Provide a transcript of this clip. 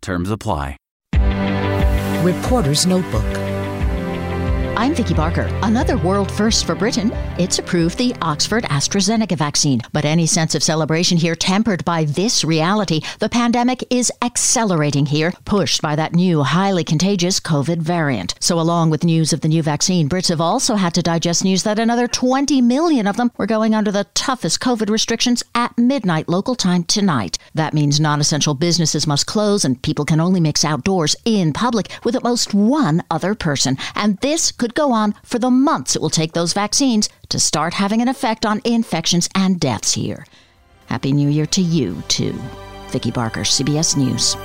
Terms apply. Reporter's Notebook. I'm Vicki Barker. Another world first for Britain. It's approved the Oxford AstraZeneca vaccine. But any sense of celebration here tempered by this reality. The pandemic is accelerating here, pushed by that new, highly contagious COVID variant. So, along with news of the new vaccine, Brits have also had to digest news that another 20 million of them were going under the toughest COVID restrictions at midnight local time tonight. That means non essential businesses must close and people can only mix outdoors in public with at most one other person. And this could go on for the months it will take those vaccines to start having an effect on infections and deaths here. Happy New Year to you, too. Vicki Barker, CBS News.